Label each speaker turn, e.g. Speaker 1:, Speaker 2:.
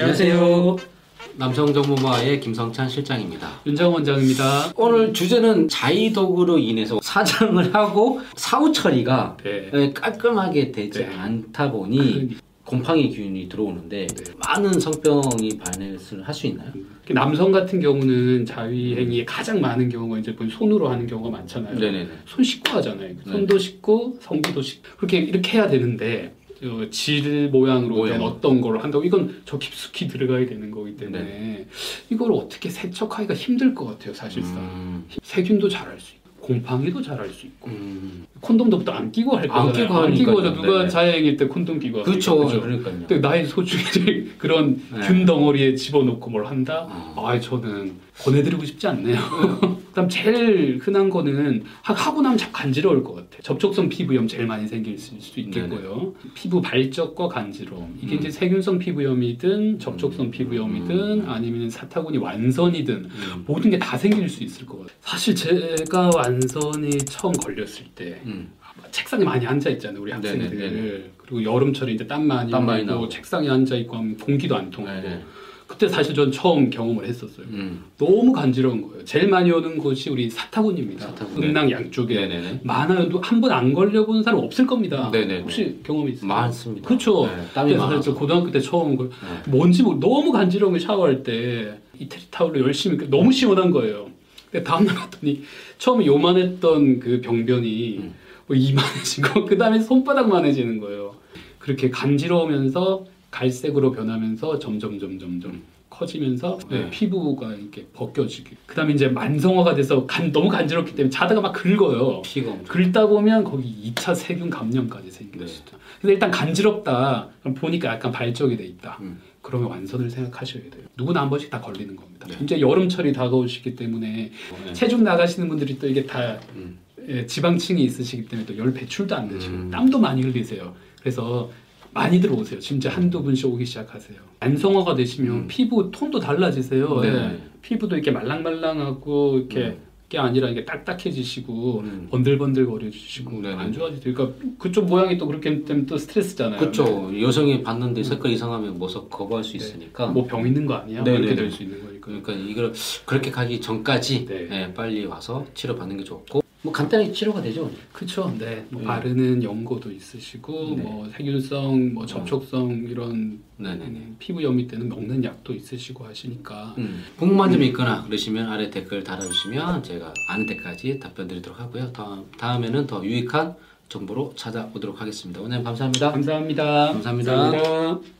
Speaker 1: 안녕하세요. 남성정보마의 김성찬 실장입니다.
Speaker 2: 윤정 원장입니다.
Speaker 1: 오늘 주제는 자의독으로 인해서 사장을 하고 사후 처리가
Speaker 2: 네.
Speaker 1: 깔끔하게 되지
Speaker 2: 네.
Speaker 1: 않다 보니 곰팡이 균이 들어오는데
Speaker 2: 네.
Speaker 1: 많은 성병이 발생을 할 수 있나요?
Speaker 2: 남성 같은 경우는 자위 행위에 가장 많은 경우가 이제 손으로 하는 경우가 많잖아요.
Speaker 1: 네네네.
Speaker 2: 손 씻고 하잖아요.
Speaker 1: 네.
Speaker 2: 손도 씻고 성기도 씻고 그렇게 이렇게 해야 되는데 어, 질 모양으로 된
Speaker 1: 모양.
Speaker 2: 어떤 걸 한다고 이건 저 깊숙이 들어가야 되는 거기 때문에 이걸 어떻게 세척하기가 힘들 것 같아요 사실상
Speaker 1: 음,
Speaker 2: 세균도 잘할 수 있고 곰팡이도 잘할 수 있고
Speaker 1: 음,
Speaker 2: 콘돔도 또안 끼고
Speaker 1: 할안
Speaker 2: 거잖아요.
Speaker 1: 끼고
Speaker 2: 안 끼고. 하죠. 누가
Speaker 1: 네네.
Speaker 2: 자해행일 때 콘돔 끼고
Speaker 1: 그렇죠. 그러니까요.
Speaker 2: 근데 나의 소중히 그런
Speaker 1: 네.
Speaker 2: 균 덩어리에 집어넣고 뭘 한다?
Speaker 1: 어.
Speaker 2: 아, 저는 권해드리고 싶지 않네요. 그다음 제일 흔한 거는 하- 하고 나면 자 간지러울 것 같아. 접촉성 피부염 제일 많이 생길 수, 수 있겠고요. 피부 발적과 간지러움. 이게
Speaker 1: 음.
Speaker 2: 이제 세균성 피부염이든 접촉성 피부염이든
Speaker 1: 음.
Speaker 2: 아니면 사타구니 완선이든
Speaker 1: 음,
Speaker 2: 모든 게 다 생길 수 있을 것 같아요. 사실 제가 완선이 처음 걸렸을 때
Speaker 1: 음.
Speaker 2: 책상에 많이 앉아 있잖아요 우리
Speaker 1: 네네,
Speaker 2: 학생들
Speaker 1: 네네.
Speaker 2: 그리고 여름철에 이제 땀 많이
Speaker 1: 땀 많이
Speaker 2: 나고. 책상에 앉아 있고 하면 공기도 안 통하고
Speaker 1: 네네.
Speaker 2: 그때 사실 전 처음 경험을 했었어요
Speaker 1: 음.
Speaker 2: 너무 간지러운 거예요 제일 많이 오는 곳이 우리 사타구니입니다
Speaker 1: 사타구니.
Speaker 2: 음낭 양쪽에
Speaker 1: 네네네.
Speaker 2: 많아요 한번 안 걸려본 사람 없을 겁니다
Speaker 1: 네네네.
Speaker 2: 혹시 경험이 있어요?
Speaker 1: 많습니다.
Speaker 2: 그렇죠
Speaker 1: 네, 땀이 많아서.
Speaker 2: 저 고등학교 때 처음 걸
Speaker 1: 네.
Speaker 2: 뭔지 모르 너무 간지러우면 샤워할 때 이태리 타올로 열심히 그- 너무 시원한 거예요. 근데 다음날 봤더니 처음에 요만했던 그 병변이
Speaker 1: 음.
Speaker 2: 뭐 이만해지고 그 다음에 손바닥만해지는 거예요. 그렇게 간지러우면서 갈색으로 변하면서 점점 점점 점 커지면서 네,
Speaker 1: 네.
Speaker 2: 피부가 이렇게 벗겨지기. 그 다음에 이제 만성화가 돼서 간, 너무 간지럽기 때문에 자다가 막 긁어요.
Speaker 1: 피가 엄청
Speaker 2: 긁다 보면 거기 2차 세균 감염까지 생길
Speaker 1: 네.
Speaker 2: 근데 일단 간지럽다. 그럼 보니까 약간 발적이 돼 있다.
Speaker 1: 음.
Speaker 2: 그러면 완선을 생각하셔야 돼요. 누구나 한 번씩 다 걸리는 겁니다.
Speaker 1: 네.
Speaker 2: 이제 여름철이 다가오시기 때문에
Speaker 1: 네.
Speaker 2: 체중 나가시는 분들이 또 이게 다
Speaker 1: 음.
Speaker 2: 예, 지방층이 있으시기 때문에 또 열 배출도 안 되시고
Speaker 1: 음.
Speaker 2: 땀도 많이 흘리세요. 그래서 많이 들어오세요. 진짜 한두 분씩 오기 시작하세요. 안성화가 되시면
Speaker 1: 음.
Speaker 2: 피부 톤도 달라지세요.
Speaker 1: 네.
Speaker 2: 예. 피부도 이렇게 말랑말랑하고 이렇게
Speaker 1: 음.
Speaker 2: 게 아니라 이게 딱딱해지시고
Speaker 1: 음.
Speaker 2: 번들번들 거려지시고
Speaker 1: 네네.
Speaker 2: 안 좋아지죠. 그러니까 그쪽 모양이 또 그렇게 되면 또 스트레스잖아요.
Speaker 1: 그렇죠. 여성이 봤는데 색깔 이상하면 뭐서 거부할 수 있으니까.
Speaker 2: 뭐 병 있는 거 아니야?
Speaker 1: 네네네.
Speaker 2: 이렇게 될 수 있는 거니까.
Speaker 1: 그러니까 이걸 그렇게 가기 전까지
Speaker 2: 네.
Speaker 1: 예, 빨리 와서 치료 받는 게 좋고 뭐 간단히 치료가 되죠.
Speaker 2: 그렇죠. 네. 뭐
Speaker 1: 네.
Speaker 2: 바르는 연고도 있으시고
Speaker 1: 네.
Speaker 2: 뭐 세균성, 뭐 접촉성 이런
Speaker 1: 네네.
Speaker 2: 음, 피부 염이 때는 먹는 약도 있으시고 하시니까
Speaker 1: 음, 궁금한 점이 있거나 그러시면 아래 댓글 달아주시면 제가 아는 데까지 답변 드리도록 하고요. 다음, 다음에는 더 유익한 정보로 찾아오도록 하겠습니다. 오늘 감사합니다.
Speaker 2: 감사합니다.
Speaker 1: 감사합니다.
Speaker 2: 감사합니다.